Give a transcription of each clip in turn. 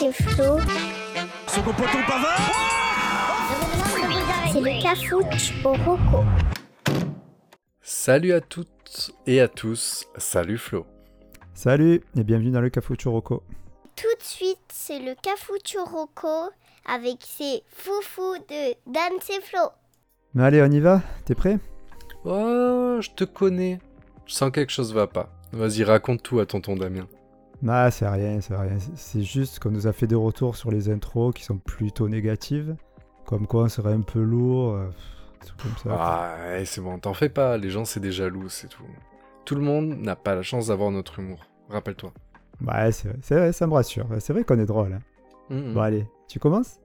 c'est Flo. Second poteau Pavard C'est le cafouche au roco. Salut à toutes et à tous, salut Flo. Salut et bienvenue dans le Cafucho Rocco. Tout de suite, c'est le cafouche au roco avec ses foufous de Dan et Flo. Mais allez, on y va? T'es prêt? Oh, je te connais. Je sens quelque chose va pas. Vas-y, raconte tout à tonton Damien. Bah, c'est rien, c'est rien. C'est juste qu'on nous a fait des retours sur les intros qui sont plutôt négatives. Comme quoi on serait un peu lourd, euh, comme ça. Ah, ouais, c'est bon, t'en fais pas, les gens c'est des jaloux, c'est tout. Tout le monde n'a pas la chance d'avoir notre humour, rappelle-toi. Ouais, c'est vrai, c'est vrai, ça me rassure. C'est vrai qu'on est drôle. hein. Mhm. Bon, allez, tu commences?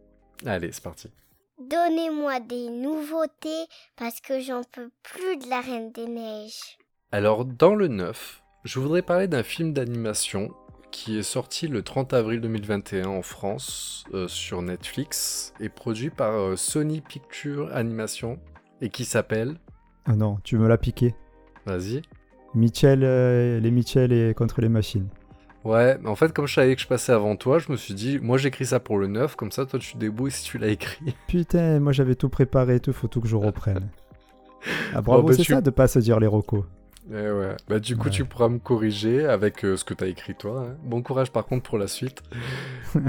Allez, c'est parti. Donnez-moi des nouveautés parce que j'en peux plus de la Reine des Neiges. Alors, dans le 9, je voudrais parler d'un film d'animation qui est sorti le 30 avril 2021 en France euh, sur Netflix et produit par euh, Sony Pictures Animation et qui s'appelle. Ah non, tu me l'as piqué. Vas-y. Mitchell, euh, les Mitchell et contre les machines. Ouais, mais en fait, comme je savais que je passais avant toi, je me suis dit, moi j'écris ça pour le 9, comme ça toi tu débrouilles si tu l'as écrit. Putain, moi j'avais tout préparé et tout, faut tout que je reprenne. Ah bravo, bah, c'est tu- ça de pas se dire les rocos. Eh ouais. Bah du coup Ouais. tu pourras me corriger avec euh, ce que t'as écrit toi. hein. Bon courage par contre pour la suite.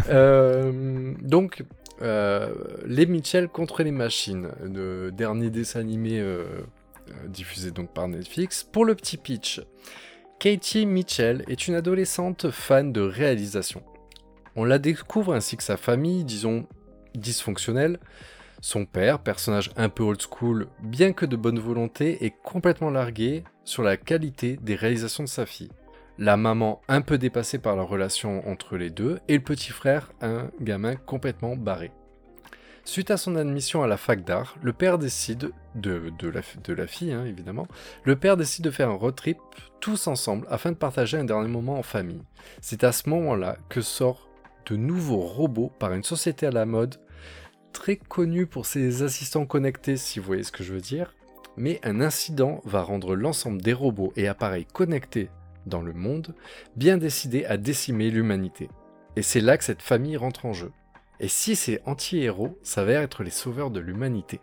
Euh, donc euh, les Mitchell contre les machines, le dernier dessin animé diffusé donc par Netflix. Pour le petit pitch, Katie Mitchell est une adolescente fan de réalisation. On la découvre ainsi que sa famille, disons dysfonctionnelle. Son père, personnage un peu old school, bien que de bonne volonté, est complètement largué sur la qualité des réalisations de sa fille. La maman un peu dépassée par la relation entre les deux, et le petit frère un gamin complètement barré. Suite à son admission à la fac d'art, le père décide, de, de, la, de la fille hein, évidemment, le père décide de faire un road trip tous ensemble afin de partager un dernier moment en famille. C'est à ce moment-là que sort de nouveaux robots par une société à la mode très connue pour ses assistants connectés, si vous voyez ce que je veux dire. Mais un incident va rendre l'ensemble des robots et appareils connectés dans le monde bien décidés à décimer l'humanité. Et c'est là que cette famille rentre en jeu. Et si ces anti-héros s'avèrent être les sauveurs de l'humanité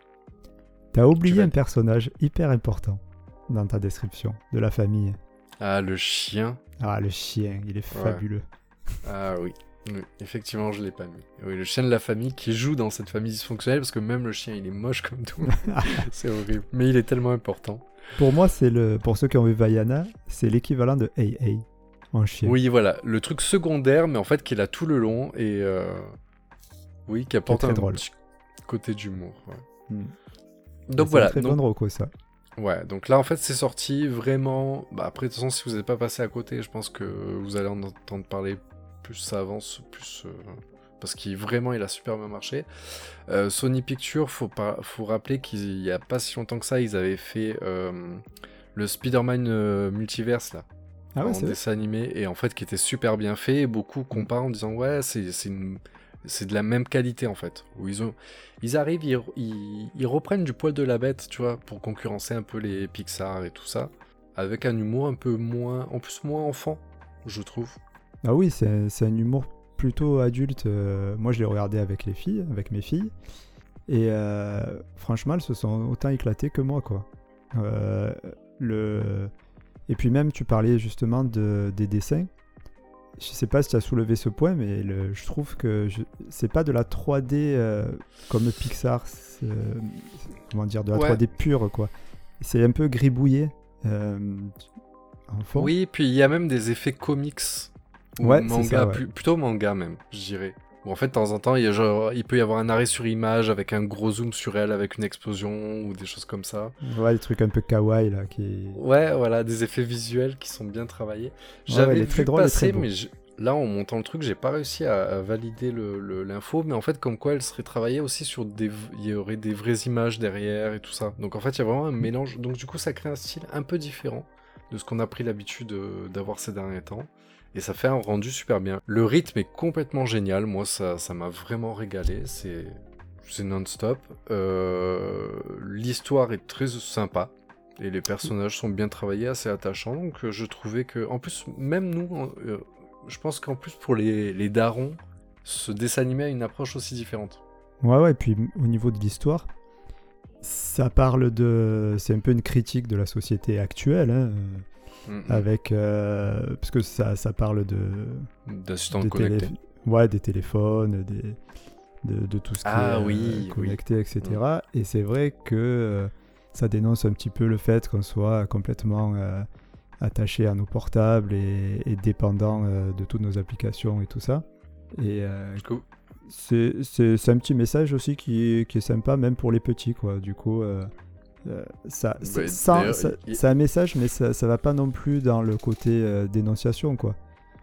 T'as oublié vas- un personnage hyper important dans ta description de la famille. Ah, le chien Ah, le chien, il est fabuleux. Ah oui. Oui, effectivement, je l'ai pas mis. Oui, le chien de la famille qui joue dans cette famille dysfonctionnelle parce que même le chien, il est moche comme tout. c'est horrible. Mais il est tellement important. Pour moi, c'est le, pour ceux qui ont vu Vaiana, c'est l'équivalent de Hey Hey en chien. Oui, voilà, le truc secondaire, mais en fait qui est là tout le long et euh, oui, qui apporte un drôle. petit côté d'humour. ouais. Hmm. Donc C'est voilà. un très donc- bon roco ça. Ouais, donc là en fait c'est sorti vraiment. Bah, après de toute façon si vous n'êtes pas passé à côté, je pense que vous allez en entendre parler plus ça avance, plus euh, parce qu'il vraiment il a super bien marché. Euh, Sony Pictures, faut pas, faut rappeler qu'il y a pas si longtemps que ça, ils avaient fait euh, le Spider-Man euh, multiverse là. Ah ouais, en dessin animé et en fait qui était super bien fait et beaucoup comparent en disant ouais c'est c'est de la même qualité en fait. Où ils ont ils arrivent ils, ils, ils reprennent du poil de la bête tu vois pour concurrencer un peu les Pixar et tout ça avec un humour un peu moins en plus moins enfant je trouve Ah oui, c'est un humour plutôt adulte. euh, moi, je l'ai regardé avec les filles, avec mes filles. Et euh, franchement, elles se sont autant éclatées que moi, quoi. Euh, le... Et puis même, tu parlais justement de, des dessins. Je sais pas si tu as soulevé ce point, mais le- je trouve que je... c'est pas de la 3D euh, comme Pixar. comment dire, de la Ouais. 3D pure, quoi. C'est un peu gribouillé. En fond. oui puis il y a même des effets comics ou Ouais, manga ça, ouais. plus- plutôt manga même je dirais Où en fait de temps en temps il, y a genre, il peut y avoir un arrêt sur image avec un gros zoom sur elle avec une explosion ou des choses comme ça Ouais, des trucs un peu kawaii, là, qui... Ouais, voilà, des effets visuels qui sont bien travaillés. Ouais, J'avais ouais, vu très drôle passer, très mais je- là, en montant le truc, j'ai pas réussi à, à valider l'info. Mais en fait, comme quoi elle serait travaillée aussi sur des... Il y aurait des vraies images derrière et tout ça. Donc en fait, il y a vraiment un mélange. Donc du coup, ça crée un style un peu différent de ce qu'on a pris l'habitude euh, d'avoir ces derniers temps. Et ça fait un rendu super bien. Le rythme est complètement génial. Moi, ça m'a vraiment régalé. C'est non-stop. Euh, L'histoire est très sympa. Et les personnages sont bien travaillés, assez attachants. Donc euh, je trouvais que, en plus, même nous, euh, je pense qu'en plus pour les, les darons, ce dessin animé a une approche aussi différente. Ouais, ouais, et puis au niveau de l'histoire, ça parle de. C'est un peu une critique de la société actuelle, hein, Mm, mm. avec. euh, parce que ça, ça parle de. D'assistants des connectés. Ouais, des téléphones, des, de, de tout ce qui Ah est euh, oui. connecté, etc. Et c'est vrai que euh, ça dénonce un petit peu le fait qu'on soit complètement attaché à nos portables et, et dépendant de toutes nos applications et tout ça. Et que- c'est un petit message aussi qui est, qui est sympa, même pour les petits, quoi. Du coup, euh, euh, ça, ça- d'ailleurs, ça- c'est un message, mais ça, ça va pas non plus dans le côté euh, dénonciation, quoi.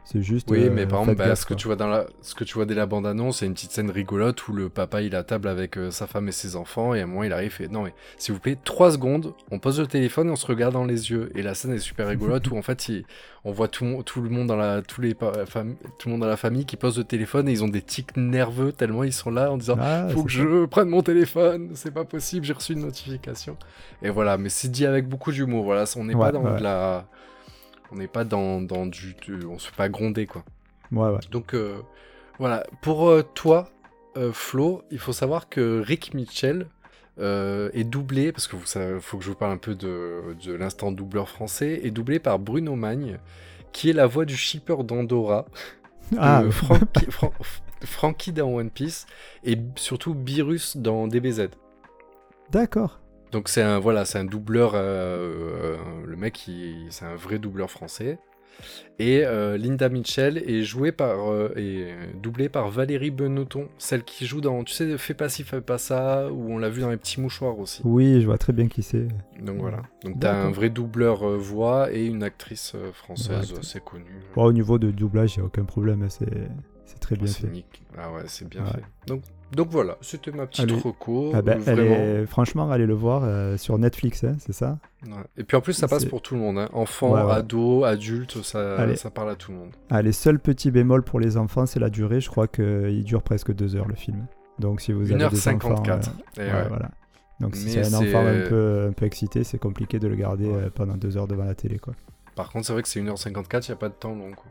C'est juste. Oui, euh, mais par exemple, bah, gaffe, ce, que quoi. tu vois dans la... ce que tu vois dès la bande-annonce, c'est une petite scène rigolote où le papa il est à table avec euh, sa femme et ses enfants, et à un moment il arrive et Non, mais s'il vous plaît, trois secondes, on pose le téléphone et on se regarde dans les yeux. Et la scène est super rigolote où en fait il- on voit tout, le monde dans la tous les pa- fam- tout le monde dans la famille qui pose le téléphone et ils ont des tics nerveux tellement ils sont là en disant Ah, faut que ça. je prenne mon téléphone, c'est pas possible, j'ai reçu une notification. Et voilà, mais c'est dit avec beaucoup d'humour. Voilà, on n'est pas dans ouais. de la, on n'est pas dans, dans du, du- on se fait pas gronder quoi. Ouais, ouais. Donc euh, voilà, pour euh, toi, euh, Flo, il faut savoir que Rick Mitchell est doublé, parce que faut que je vous parle un peu de, de l'instant doubleur français, est doublé par Bruno Magne, qui est la voix du shipper d'Andorra, Ah, de Frankie, Fran- Frankie dans One Piece, et surtout Beerus dans DBZ. d'accord. Donc c'est un voilà, c'est un doubleur. euh, euh, le mec, c'est un vrai doubleur français. Et euh, Linda Mitchell est jouée par euh, est doublée par Valérie Benoton, celle qui joue dans tu sais Fais pas ci, fais pas ça, où on l'a vu dans les petits mouchoirs aussi. Oui, je vois très bien qui c'est. Donc voilà. Donc t'as un vrai doubleur euh, voix et une actrice française Ouais, assez connue. Au niveau de doublage, il n'y a aucun problème. hein, C'est c'est très bien C'est fait. Ah ouais, c'est bien Ouais. fait. Donc donc voilà, c'était ma petite Allez. reco. Ah ben, euh, vraiment. Franchement, allez le voir euh, sur Netflix, hein, c'est ça? Ouais. Et puis en plus, ça passe pour tout le monde. Hein. Enfants, Ouais, ados, adultes, ça, ça parle à tout le monde. Ah, les seuls petits bémols pour les enfants, c'est la durée. Je crois qu'il dure presque deux heures le film. Donc si vous avez des enfants... 1h54. euh, Et ouais, ouais. voilà. Donc si c'est un enfant un peu, un peu excité, c'est compliqué de le garder Ouais. euh, pendant deux heures devant la télé. quoi. Par contre, c'est vrai que c'est 1h54, il n'y a pas de temps long. Quoi.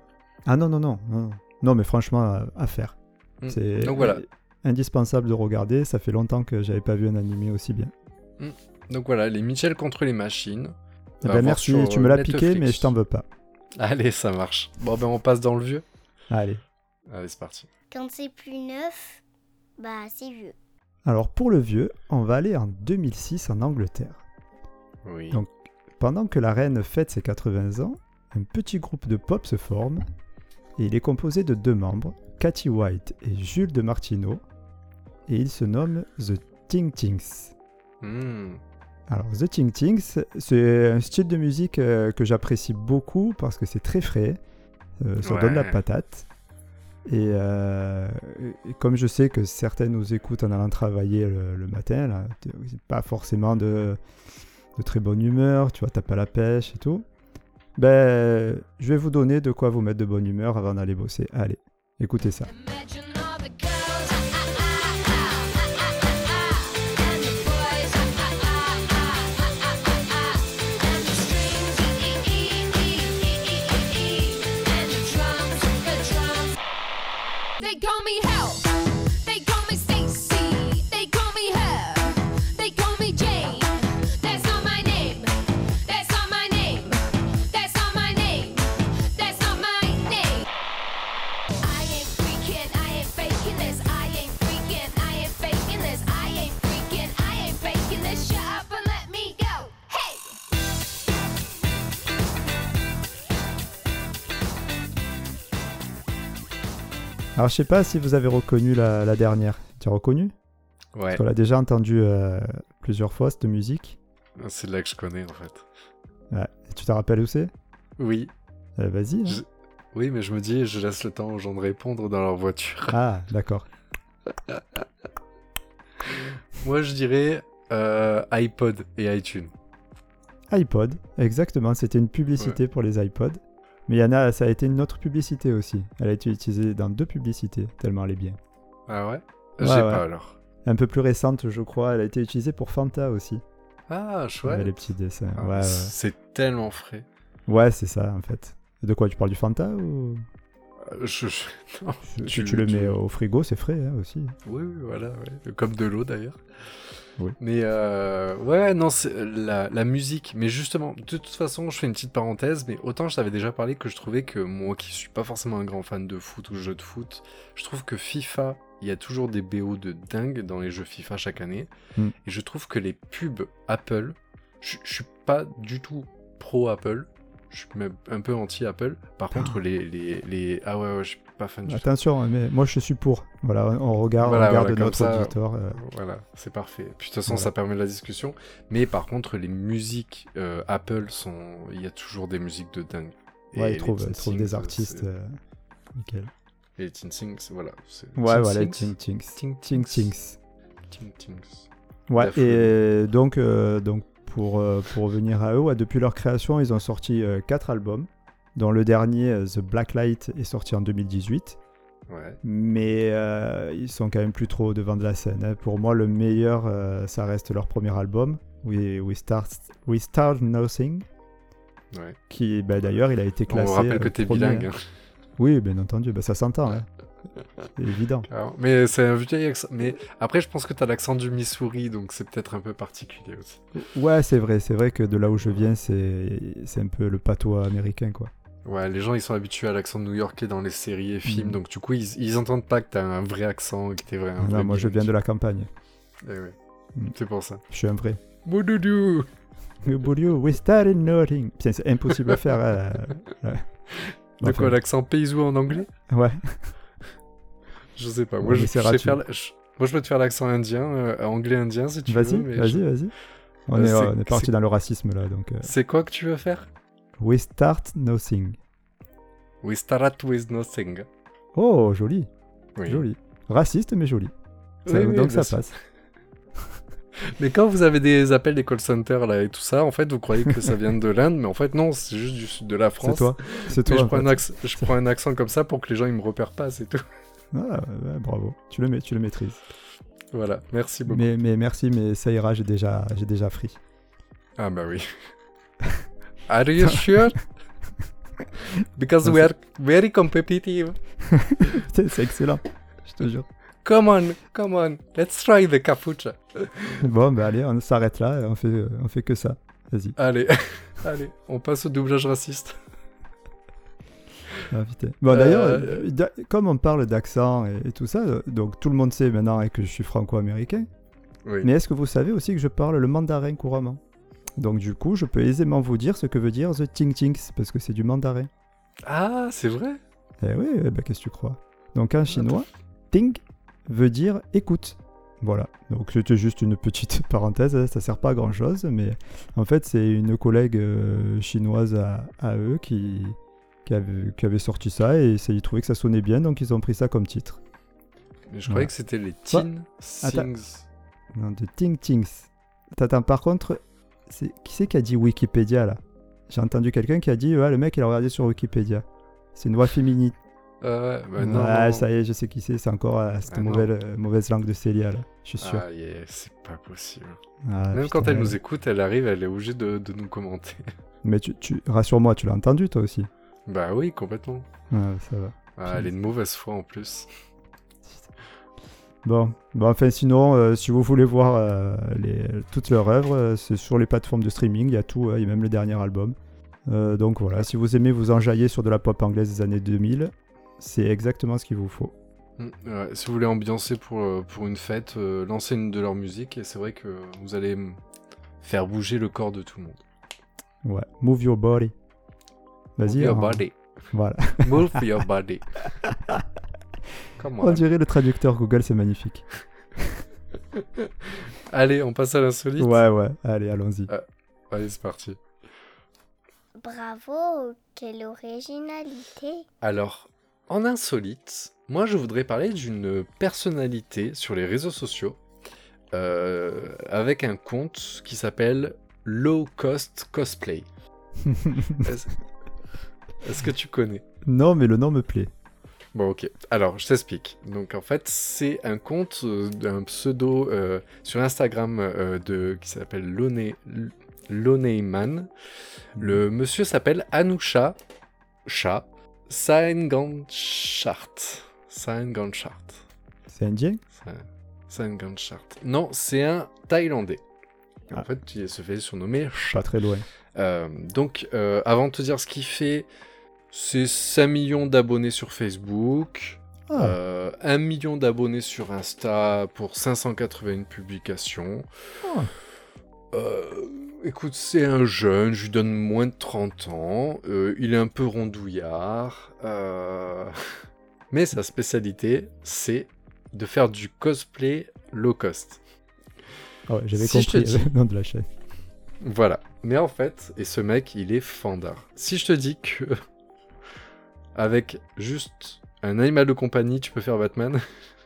Ah non, non, non. Non, non mais franchement, euh, à faire. Mm. C'est Donc voilà. indispensable de regarder. Ça fait longtemps que j'avais pas vu un animé aussi bien. Donc voilà, les Mitchell contre les machines. Eh ben, merci, tu euh, me l'as piqué, Netflix. mais je t'en veux pas. Allez, ça marche. Bon, ben on passe dans le vieux. Allez. Allez, c'est parti. Quand c'est plus neuf, bah c'est vieux. Alors pour le vieux, on va aller en 2006 en Angleterre. Oui. Donc, Pendant que la reine fête ses 80 ans, un petit groupe de pop se forme et il est composé de deux membres, Cathy White et Jules de Martino, et il se nomme The Ting Tings. Hmm. Alors, The Ting Tings, c'est un style de musique euh, que j'apprécie beaucoup parce que c'est très frais, euh, ça donne la patate. Et, euh, et comme je sais que certains nous écoutent en allant travailler le, le matin, là, pas forcément de, de très bonne humeur, tu vois, t'as pas la pêche et tout, ben, je vais vous donner de quoi vous mettre de bonne humeur avant d'aller bosser. Allez, écoutez ça. Alors, je sais pas si vous avez reconnu la, la dernière. Tu as reconnu? Ouais, qu'on l'a déjà entendu euh, plusieurs fois, cette musique. c'est là que je connais en fait. Ouais. Et tu te rappelles où c'est? Oui, Euh, Vas-y. hein. Je- oui, mais je me dis, je laisse le temps aux gens de répondre dans leur voiture. Ah, d'accord. Moi, je dirais euh, iPod et iTunes. iPod, exactement. C'était une publicité pour les iPods. Mais il y en a, ça a été une autre publicité aussi. Elle a été utilisée dans deux publicités, tellement elle est bien. Ah ouais? J'ai ouais. pas alors. Un peu plus récente, je crois, elle a été utilisée pour Fanta aussi. Ah, chouette. les petits dessins. Ah. C'est tellement frais. Ouais, c'est ça en fait. De quoi tu parles du Fanta ou? Je, je- non, Tu, le tu- mets au frigo, c'est frais hein, aussi. Oui, oui, voilà, ouais. comme de l'eau d'ailleurs. Oui. Mais euh, ouais, non, c'est la, la musique. Mais justement, de toute façon, je fais une petite parenthèse, mais autant je t'avais déjà parlé que je trouvais que moi qui suis pas forcément un grand fan de foot ou de jeux de foot, je trouve que FIFA, il y a toujours des BO de dingue dans les jeux FIFA chaque année. Mm. Et je trouve que les pubs Apple, je je suis pas du tout pro Apple. Je suis même un peu anti Apple. Par contre, les, les, les. Ah ouais, ouais, je suis pas fan du tout. Attention, hein, mais moi je suis pour. Voilà, on regarde, Voilà, on regarde voilà, notre ça, auditoire. euh, Voilà, c'est parfait. Puis de toute façon, Voilà. ça permet la discussion. Mais par contre, les musiques euh, Apple sont. Il y a toujours des musiques de dingue. Ouais, ils trouvent, ils trouvent des artistes. c'est- euh, nickel. Et les Teen Sings, voilà. Ouais, Teen voilà, Sings Ting Tings. Teen Ting Tings. Tings. Teen Tings. Ouais, et donc, euh, donc pour, euh, pour revenir à eux, ouais, depuis leur création, ils ont sorti 4 albums, dont le dernier, euh, The Blacklight, est sorti en 2018. Ouais. Mais euh, ils sont quand même plus trop devant de la scène. hein. Pour moi, le meilleur, euh, ça reste leur premier album, We, We, Start, We Start Nothing, ouais. qui bah, d'ailleurs, il a été classé. On rappelle euh, que t'es premier, bilingue. hein. hein. Oui, bien entendu, bah, ça s'entend. hein. C'est évident. Mais c'est un vieil accent. Mais après, je pense que t'as l'accent du Missouri, donc c'est peut-être un peu particulier aussi. Ouais, c'est vrai, c'est vrai que de là où je viens, c'est un peu le patois américain, quoi. Ouais, les gens ils sont habitués à l'accent new-yorkais dans les séries et films, Mm. donc du coup ils, ils entendent pas que t'as un vrai accent et que t'es vrai. Un Non, vrai moi, je viens de la campagne. Eh ouais. Mm. C'est pour ça. Je suis un vrai. Boudoudou Boulio, we started nothing. Putain, c'est impossible à faire. Ouais. De quoi l'accent paysou en anglais? Ouais. Je sais pas. Moi je, mais je c'est sais raté. faire. la- je- Moi je peux te faire l'accent indien, euh, anglais indien si tu Vas-y, veux. vas-y, vas-y. On, Euh, est, on est parti dans le racisme là, donc. euh, C'est quoi que tu veux faire? We start nothing. We start with nothing. Oh, joli, Oui. joli. Raciste mais joli. Ça- Oui, donc ça sûr. passe. Mais quand vous avez des appels des call centers là et tout ça, en fait vous croyez que ça vient de l'Inde, mais en fait non, c'est juste du sud de la France. C'est toi. C'est toi. je, en prends un accent, je prends un accent comme ça pour que les gens ils me repèrent pas, c'est tout. Ah, ouais, bravo. Tu le mets, tu le maîtrises. Voilà, merci beaucoup. Mais, mais merci, mais ça ira. J'ai déjà, j'ai déjà free. Ah bah oui. Are you sure? Because we are very competitive. c'est c'est excellent. Je te jure. Come on, come on, let's try the capucha. Bon, bah allez, on s'arrête là. On fait, on fait que ça. Vas-y. Allez, allez, on passe au doublage raciste. Ah. Bon, d'ailleurs, Euh, euh, comme on parle d'accent et, et tout ça, euh, donc tout le monde sait maintenant que je suis franco-américain. Oui. Mais est-ce que vous savez aussi que je parle le mandarin couramment? Donc du coup, je peux aisément vous dire ce que veut dire the ting tings parce que c'est du mandarin. Ah, c'est vrai? Eh oui, eh ben, qu'est-ce que tu crois? Donc en chinois, ting veut dire écoute. Voilà, donc c'était juste une petite parenthèse, hein, ça sert pas à grand chose, mais en fait c'est une collègue euh, chinoise à, à eux qui, qui, avait, qui avait sorti ça et ça, ils trouvaient que ça sonnait bien, donc ils ont pris ça comme titre. Mais je croyais que c'était les teen things. Non, de ting tings. Attends, par contre, c'est qui c'est qui a dit Wikipédia là? J'ai entendu quelqu'un qui a dit ouais, le mec il a regardé sur Wikipédia. C'est une voix féminine. Euh, bah non, ouais, non. ça y est, je sais qui c'est. C'est encore euh, cette Ah mauvaise, euh, mauvaise langue de Célia là. Je suis sûr. Ah, yeah, c'est pas possible. Ah, Même putain, quand elle ouais. nous écoute, elle arrive, elle est obligée de, de nous commenter. Mais tu, tu... rassure-moi, tu l'as entendu toi aussi? Bah oui, complètement. Ah, ça va. Ah, elle est de mauvaise foi en plus. Bon, bon enfin sinon, euh, si vous voulez voir euh, les, toute leur œuvre, euh, c'est sur les plateformes de streaming, il y a tout, il y a même le dernier album. Euh, donc voilà, si vous aimez vous enjailler sur de la pop anglaise des années 2000, c'est exactement ce qu'il vous faut. Mm, ouais, si vous voulez ambiancer pour, pour une fête, lancez une de leur musique et c'est vrai que vous allez faire bouger le corps de tout le monde. Ouais, move your body. Vas-y. Move your hein. body. Voilà. Move your body. Come On on. dirait le traducteur Google, c'est magnifique. Allez, on passe à l'insolite. Ouais, ouais, allez, allons-y. Allez, c'est parti. Bravo, quelle originalité. Alors, en insolite, moi je voudrais parler d'une personnalité sur les réseaux sociaux euh, avec un compte qui s'appelle Low Cost Cosplay. Est-ce que tu connais non, mais le nom me plaît. Bon, ok. Alors, je t'explique. Donc, en fait, c'est un compte euh, d'un pseudo euh, sur Instagram euh, de qui s'appelle Lone Loneyman. Le monsieur s'appelle Anusha Chat. Saenganchart. Saenganchart. C'est indien? Saenganchart. Non, c'est un Thaïlandais. En Ah. fait, il se fait surnommer Pas Chat. très loin. Donc, avant de te dire ce qu'il fait, c'est 5 millions d'abonnés sur Facebook, Ah, euh, 1 million d'abonnés sur Insta pour 581 publications. Ah. Euh, écoute, c'est un jeune, je lui donne moins de 30 ans, euh, il est un peu rondouillard, euh, mais sa spécialité, c'est de faire du cosplay low cost. ah ouais, j'avais si compris dis- le nom de la chaîne. Voilà. Mais en fait, et ce mec, il est fandard. Si je te dis que avec juste un animal de compagnie, tu peux faire Batman,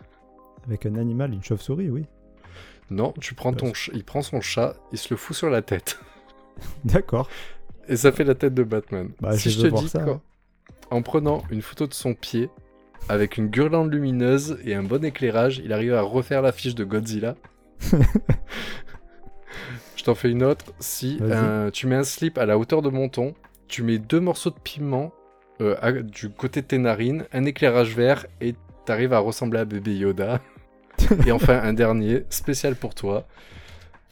Avec un animal, une chauve-souris, oui. non, tu prends ton, ch- il prend son chat, il se le fout sur la tête, D'accord. et ça fait la tête de Batman. Bah, si je te dis ça, qu'en- hein. en prenant une photo de son pied, avec une guirlande lumineuse et un bon éclairage, il arrive à refaire l'affiche de Godzilla. je t'en fais une autre. Si tu mets un slip à la hauteur de mon ton, tu mets deux morceaux de piment euh, à- du côté de tes narines, un éclairage vert et t'arrives à ressembler à bébé Yoda. et enfin un dernier, spécial pour toi,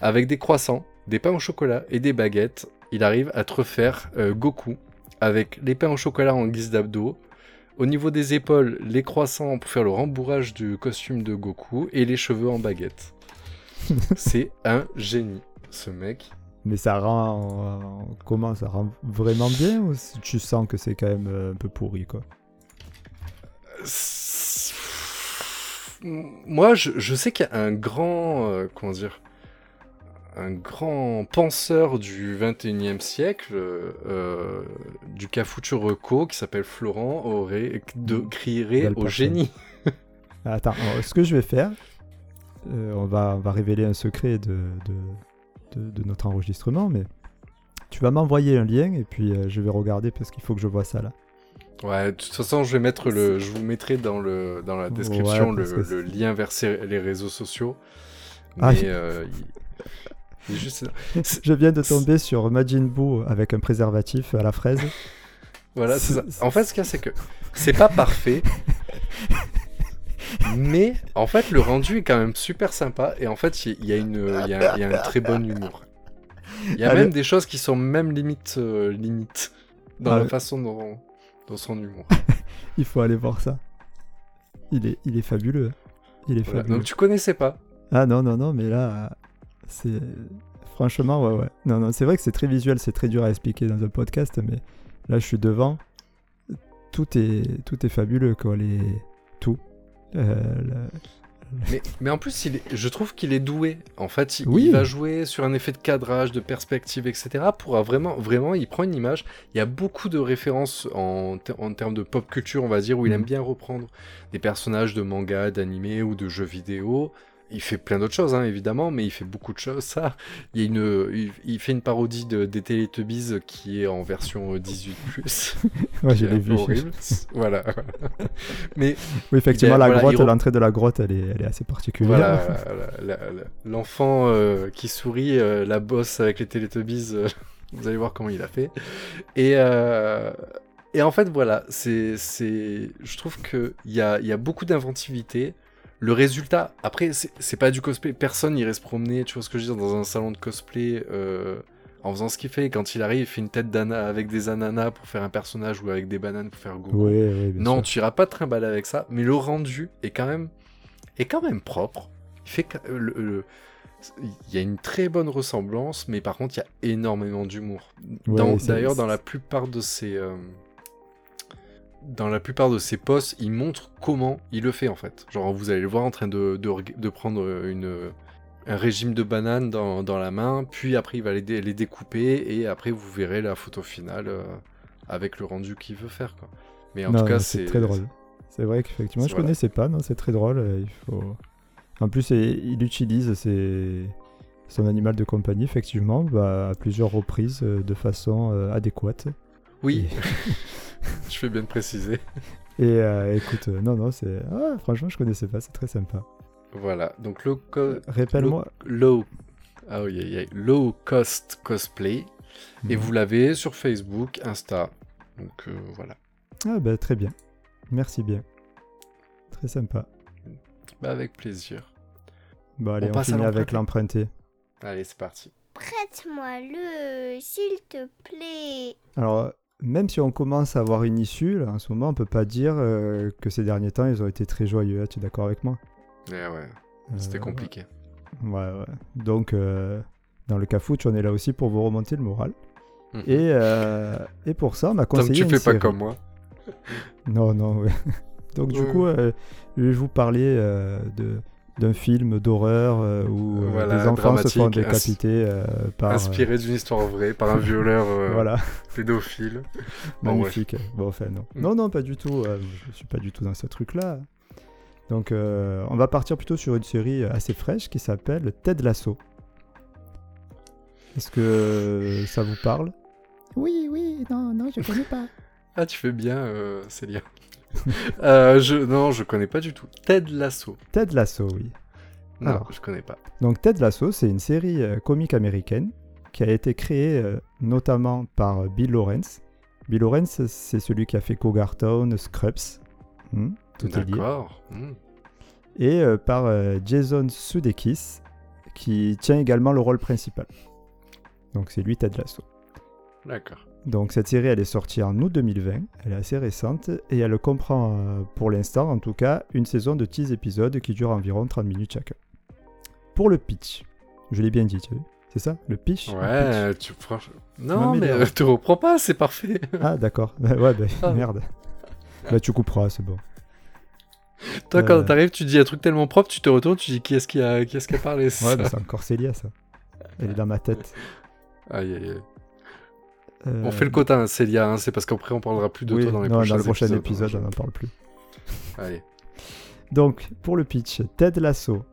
avec des croissants, des pains au chocolat et des baguettes, il arrive à te refaire euh, Goku avec les pains au chocolat en guise d'abdos. Au niveau des épaules, les croissants pour faire le rembourrage du costume de Goku et les cheveux en baguette. C'est un génie, ce mec. Mais ça rend. euh, comment Ça rend vraiment bien ou tu sens que c'est quand même euh, un peu pourri, quoi? Moi, je, je sais qu'il y a un grand, euh, comment dire, un grand penseur du 21e siècle, euh, euh, du Cafutureco, qui s'appelle Florent, aurait de crierait Belle au génie. Attends, alors, ce que je vais faire, euh, on, va, on va révéler un secret de, de, de- de notre enregistrement, mais tu vas m'envoyer un lien et puis euh, je vais regarder parce qu'il faut que je vois ça là. Ouais, de toute façon, je vais mettre le, je vous mettrai dans le dans la description Ouais, le, lien vers les réseaux sociaux. Mais Ah, euh, il, juste, Je viens de tomber sur Majin Buu avec un préservatif à la fraise. voilà, c'est ça. En fait, ce qu'il y a, c'est que c'est pas parfait, mais en fait, le rendu est quand même super sympa et en fait, il y, a une, y a, il y a un très bon humour. Il y a Allez. même des choses qui sont même limite euh, limite dans Ah la façon dont, dans son humour. Il faut aller voir ça. Il est, il est fabuleux. hein. Il est Voilà. fabuleux. Donc tu connaissais pas? Ah non, non, non, mais là, c'est. Franchement, ouais, ouais. Non, non, c'est vrai que c'est très visuel, c'est très dur à expliquer dans un podcast, mais là, je suis devant. Tout est, tout est fabuleux, quoi. Les... Tout. Euh, Mais, mais en plus, il est- je trouve qu'il est doué. En fait, il, Oui. il va jouer sur un effet de cadrage, de perspective, etc. Pour vraiment, vraiment, il prend une image. Il y a beaucoup de références en, ter- en termes de pop culture, on va dire, où il Mhm. aime bien reprendre des personnages de manga, d'animé ou de jeux vidéo. Il fait plein d'autres choses, hein, évidemment, mais il fait beaucoup de choses. Ça, il, y a une, il, il fait une parodie de, des Teletubbies qui est en version euh, 18+. Ouais, je l'ai vu. horrible. voilà. mais Oui, effectivement, a- la voilà, grotte, l'entrée de la grotte, elle est, elle est assez particulière. Voilà, l'enfant euh, qui sourit, euh, la bosse avec les Teletubbies, euh, vous allez voir comment il a fait. Et, et en fait, voilà, c'est, je trouve qu'il y a, il y a beaucoup d'inventivité. Le résultat, après, c'est, pas du cosplay, personne irait se promener, tu vois ce que je veux dire, dans un salon de cosplay euh, en faisant ce qu'il fait. Quand il arrive, il fait une tête d'ananas avec des ananas pour faire un personnage ou avec des bananes pour faire Goku. Non, sûr. tu iras pas te trimballer avec ça, mais le rendu est quand même, est quand même propre. Il fait euh, le- le- il y a une très bonne ressemblance, mais par contre, il y a énormément d'humour. Ouais, Dans- c'est- D'ailleurs, dans la plupart de ses, euh, dans la plupart de ses posts, il montre comment il le fait en fait. Genre, vous allez le voir en train de, de, reg- de prendre une, un régime de bananes dans, dans la main, puis après il va les, dé- les découper, et après vous verrez la photo finale euh, avec le rendu qu'il veut faire. Quoi. Mais en Non, tout cas, c'est très drôle. C'est vrai qu'effectivement, je voilà. connaissais pas, c'est très drôle. Il faut... En plus, il il utilise ses- son animal de compagnie, effectivement, bah, à plusieurs reprises euh, de façon euh, adéquate. Oui, je fais bien de préciser. Et euh, écoute, euh, non, non, c'est. Ah, franchement, je connaissais pas, c'est très sympa. Voilà, donc low, co- Répète-moi. low, ah oui, oui, oui, low cost cosplay. Et Mhm. vous l'avez sur Facebook, Insta. Donc euh, voilà. Ah bah très bien. Merci bien. Très sympa. Bah, avec plaisir. Bon allez, On on, finit avec l'emprunté. l'emprunté. Allez, c'est parti. Prête-moi le, s'il te plaît. Alors, même si on commence à avoir une issue, là, en ce moment, on peut pas dire euh, que ces derniers temps, ils ont été très joyeux. hein, tu es d'accord avec moi? Eh ouais, c'était Euh, compliqué. Ouais, ouais. Donc, euh, dans le Cafouche, on est là aussi pour vous remonter le moral. Mhm. Et, et pour ça, on m'a conseillé tu une fais pas comme moi. Non, non, ouais. Donc, du coup, je vais vous parler de d'un film d'horreur euh, où euh, Voilà, des enfants se font décapiter euh, par... Inspiré d'une histoire vraie par un violeur euh, voilà, pédophile. Bon, ouais. magnifique. Bon, enfin, non. Mm. Non, non, pas du tout. euh, je suis pas du tout dans ce truc-là. Donc, euh, on va partir plutôt sur une série assez fraîche qui s'appelle Ted Lasso. Est-ce que ça vous parle? Oui, oui, non, non, je connais pas. Ah, tu fais bien, euh, Célia. euh, je... Non, je connais pas du tout. Ted Lasso. Ted Lasso, oui. Non, Alors. je connais pas. Donc Ted Lasso, c'est une série euh, comique américaine qui a été créée euh, notamment par euh, Bill Lawrence. Bill Lawrence, c'est celui qui a fait Cougartown, Scrubs. Hmm, tout est lié. D'accord. Hmm. Et par Jason Sudeikis, qui tient également le rôle principal. Donc c'est lui Ted Lasso. D'accord. Donc cette série, elle est sortie en août 2020, elle est assez récente, et elle comprend, euh, pour l'instant en tout cas, une saison de 10 épisodes qui durent environ 30 minutes chacun. Pour le pitch, je l'ai bien dit, tu vois, c'est ça? Le pitch? Le Ouais, tu franchement. Non, mais euh, te reprends pas, c'est parfait. Ah d'accord, ouais, bah, Ah. merde. Bah tu couperas, c'est bon. Toi, quand Euh. t'arrives, tu dis un truc tellement propre, tu te retournes, tu dis qui est-ce qui a, qui est-ce qui a parlé? Ouais, bah, c'est encore Célia ça. Elle est dans ma tête. Aïe, aïe, aïe. Euh, On fait le quota, hein, Célia, hein, c'est parce qu'après on parlera plus de oui, toi dans les non, prochains dans le prochain épisodes. épisode, on n'en parle plus. Allez. Donc, pour le pitch, Ted Lasso,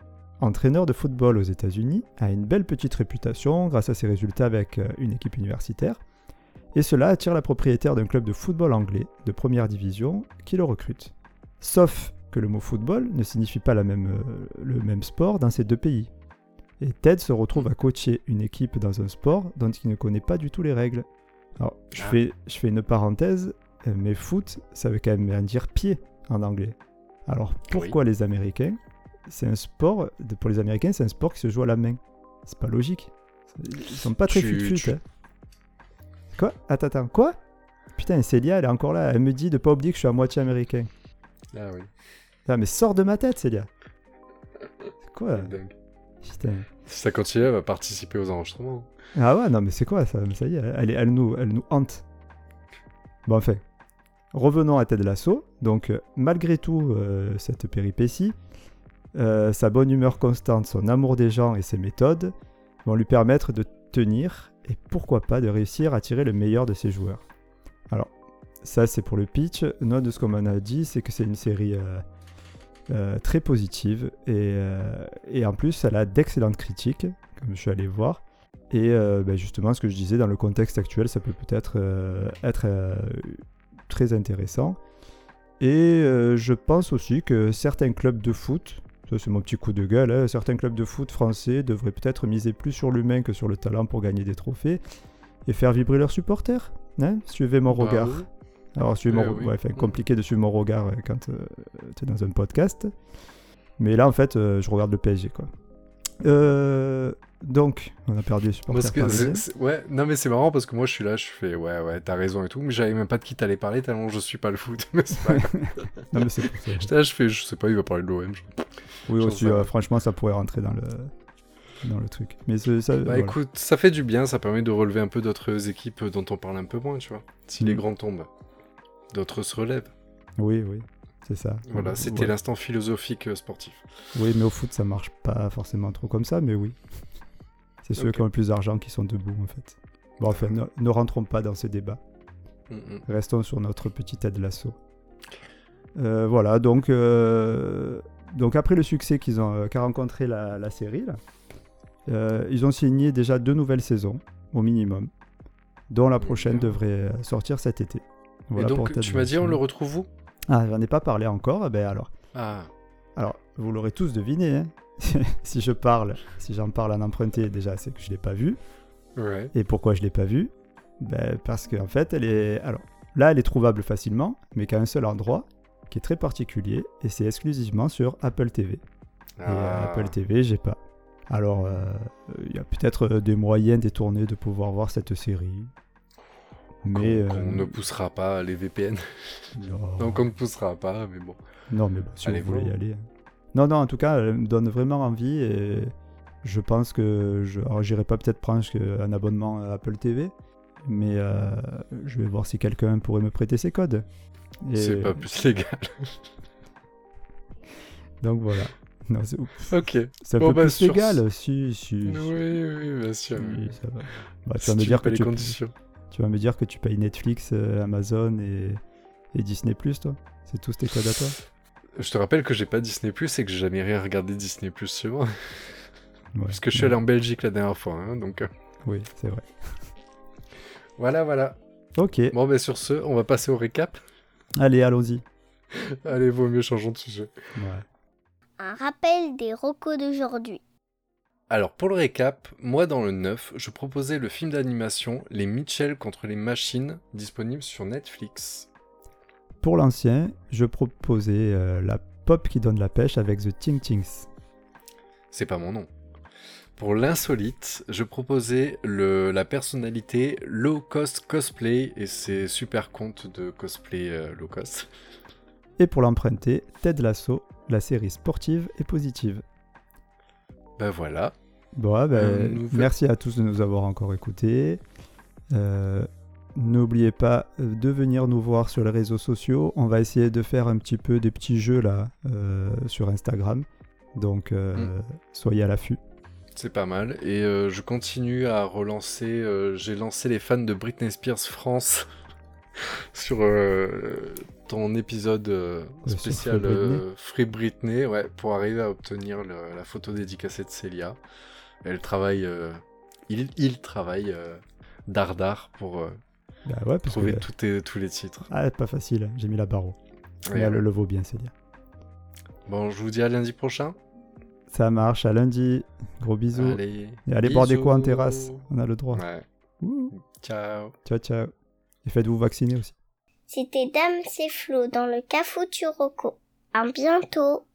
entraîneur de football aux États-Unis, a une belle petite réputation grâce à ses résultats avec euh, une équipe universitaire. Et cela attire la propriétaire d'un club de football anglais de première division qui le recrute. Sauf que le mot football ne signifie pas la même, euh, le même sport dans ces deux pays. Et Ted se retrouve à coacher une équipe dans un sport dont il ne connaît pas du tout les règles. Alors, je, Ah. fais, je fais une parenthèse, euh, mais foot, ça veut quand même dire pied en anglais. Alors pourquoi les Américains C'est un sport, pour les Américains, c'est un sport qui se joue à la main. C'est pas logique. Ils sont pas très tu- hein. Quoi? Attends, attends, quoi? Putain, Célia, elle est encore là. Elle me dit de pas oublier que je suis à moitié américain. Ah oui. Ah, mais sors de ma tête, Célia. C'est quoi? Putain. Ça continue, va participer aux enregistrements. Ah ouais, non, mais c'est quoi ça Ça y est, elle, nous, elle nous hante. Bon, enfin, revenons à Ted Lasso. Donc, euh, malgré tout, euh, cette péripétie, euh, sa bonne humeur constante, son amour des gens et ses méthodes vont lui permettre de tenir et pourquoi pas de réussir à tirer le meilleur de ses joueurs. Alors, ça c'est pour le pitch. Note de ce qu'on m'en a dit, c'est que c'est une série euh, très positive et, euh, et en plus elle a d'excellentes critiques, comme je suis allé voir. Et euh, ben, justement, ce que je disais, dans le contexte actuel, ça peut peut-être être très intéressant. Et je pense aussi que certains clubs de foot, ça c'est mon petit coup de gueule, hein, certains clubs de foot français devraient peut-être miser plus sur l'humain que sur le talent pour gagner des trophées et faire vibrer leurs supporters. Hein suivez mon Bah regard. oui. Alors, suivez mon Eh re- oui. ouais, enfin, compliqué de suivre mon regard euh, quand tu es dans un podcast. Mais là, en fait, euh, je regarde le PSG, quoi. Euh, donc, on a perdu supporters Parce que ouais, non mais c'est marrant parce que moi je suis là, je fais ouais ouais t'as raison et tout, mais j'avais même pas de qui t'allais parler tellement je suis pas le foot. Mais c'est pas grave. Non, mais c'est pour ça. J'étais là, je fais, je sais pas, il va parler de l'OM. je- Oui, aussi, euh, franchement, ça pourrait rentrer dans le, dans le truc. Mais ça, Bah voilà. écoute, ça fait du bien, ça permet de relever un peu d'autres équipes dont on parle un peu moins, tu vois. Si les Mm. grands tombent, d'autres se relèvent. Oui, oui, c'est ça. Voilà, Ouais. c'était l'instant philosophique euh, sportif. Oui, mais au foot, ça marche pas forcément trop comme ça, mais oui. C'est ceux qui ont le plus d'argent qui sont debout, en fait. Bon, enfin, ne, ne rentrons pas dans ces débats. Mm, mm. Restons sur notre petit Ted Lasso. Euh, voilà, donc, euh, donc après le succès qu'ils ont, euh, qu'a rencontré la, la série, là, ils ont signé déjà deux nouvelles saisons, au minimum, dont la prochaine devrait sortir cet été. Voilà Et donc, tu m'as dit, on le retrouve où? Ah, j'en ai pas parlé encore, eh ben alors. Ah, Alors, vous l'aurez tous deviné, hein. si je parle, si j'en parle en emprunté, déjà, c'est que je l'ai pas vu. ouais. Et pourquoi je l'ai pas vu? Ben, Parce qu'en fait, elle est. Alors, là, elle est trouvable facilement, mais qu'à un seul endroit, qui est très particulier, et c'est exclusivement sur Apple TV. Et euh, Ah. Apple TV, j'ai pas. Alors, euh, il y a peut-être euh, des moyens détournés de pouvoir voir cette série. Mais. Euh, ne poussera pas les VPN. non. Donc on ne poussera pas, mais bon. Non, mais bon, si Allez, vous voulez y aller. hein. Non, non, en tout cas, elle me donne vraiment envie et je pense que. Je... Alors, j'irai pas peut-être prendre un abonnement à Apple TV, mais euh, je vais voir si quelqu'un pourrait me prêter ses codes. Et C'est pas plus légal. Donc voilà. Non, c'est ok. c'est un Bon, peu bah, plus sur légal, si, si. Oui, si. oui, bien sûr. Oui, ça va. Bah, tu, vas me dire que les tu, conditions. Tu vas me dire que tu payes Netflix, euh, Amazon et, et Disney Plus, toi? C'est tous tes codes à toi Je te rappelle que j'ai pas Disney Plus et que j'ai jamais rien regardé Disney Plus chez moi. Ouais. Parce que je suis Ouais. allé en Belgique la dernière fois, hein, donc euh, Oui, c'est vrai. voilà, voilà. Ok, Bon, ben sur ce, on va passer au récap. allez, allons-y. Allez, vaut mieux changeons de sujet. Ouais. Un rappel des rocos d'aujourd'hui. Alors, pour le récap, moi dans le 9, je proposais le film d'animation Les Mitchell contre les machines, disponible sur Netflix. Pour l'ancien, je proposais euh, la pop qui donne la pêche avec The Ting Tings. C'est pas mon nom. Pour l'insolite, je proposais le, la personnalité low cost cosplay et ses super comptes de cosplay euh, low cost. Et pour l'emprunter, Ted Lasso, la série sportive et positive. Ben voilà. Bon, ah, ben, Euh, merci à tous de nous avoir encore écoutés. Euh, N'oubliez pas euh, de venir nous voir sur les réseaux sociaux. On va essayer de faire un petit peu des petits jeux là euh, sur Instagram. Donc Mm. soyez à l'affût. C'est pas mal. Et je continue à relancer. J'ai lancé les fans de Britney Spears France sur euh, ton épisode euh, spécial Free Britney. euh, Free Britney, ouais, pour arriver à obtenir le- la photo dédicacée de Célia. Elle travaille. euh, il, il travaille dardard pour Bah ouais, parce trouver que tout et- tous les titres. ah, pas facile. J'ai mis la barre. Mais elle le vaut bien, Célia. Bon, je vous dis à lundi prochain. Ça marche. À lundi. Gros bisous. Allez, Et allez boire des coups en terrasse. On a le droit. Ouais. Ciao. Ciao, ciao. Et faites-vous vacciner aussi. C'était Dame c'est Flo dans le Cafou Roco. À bientôt.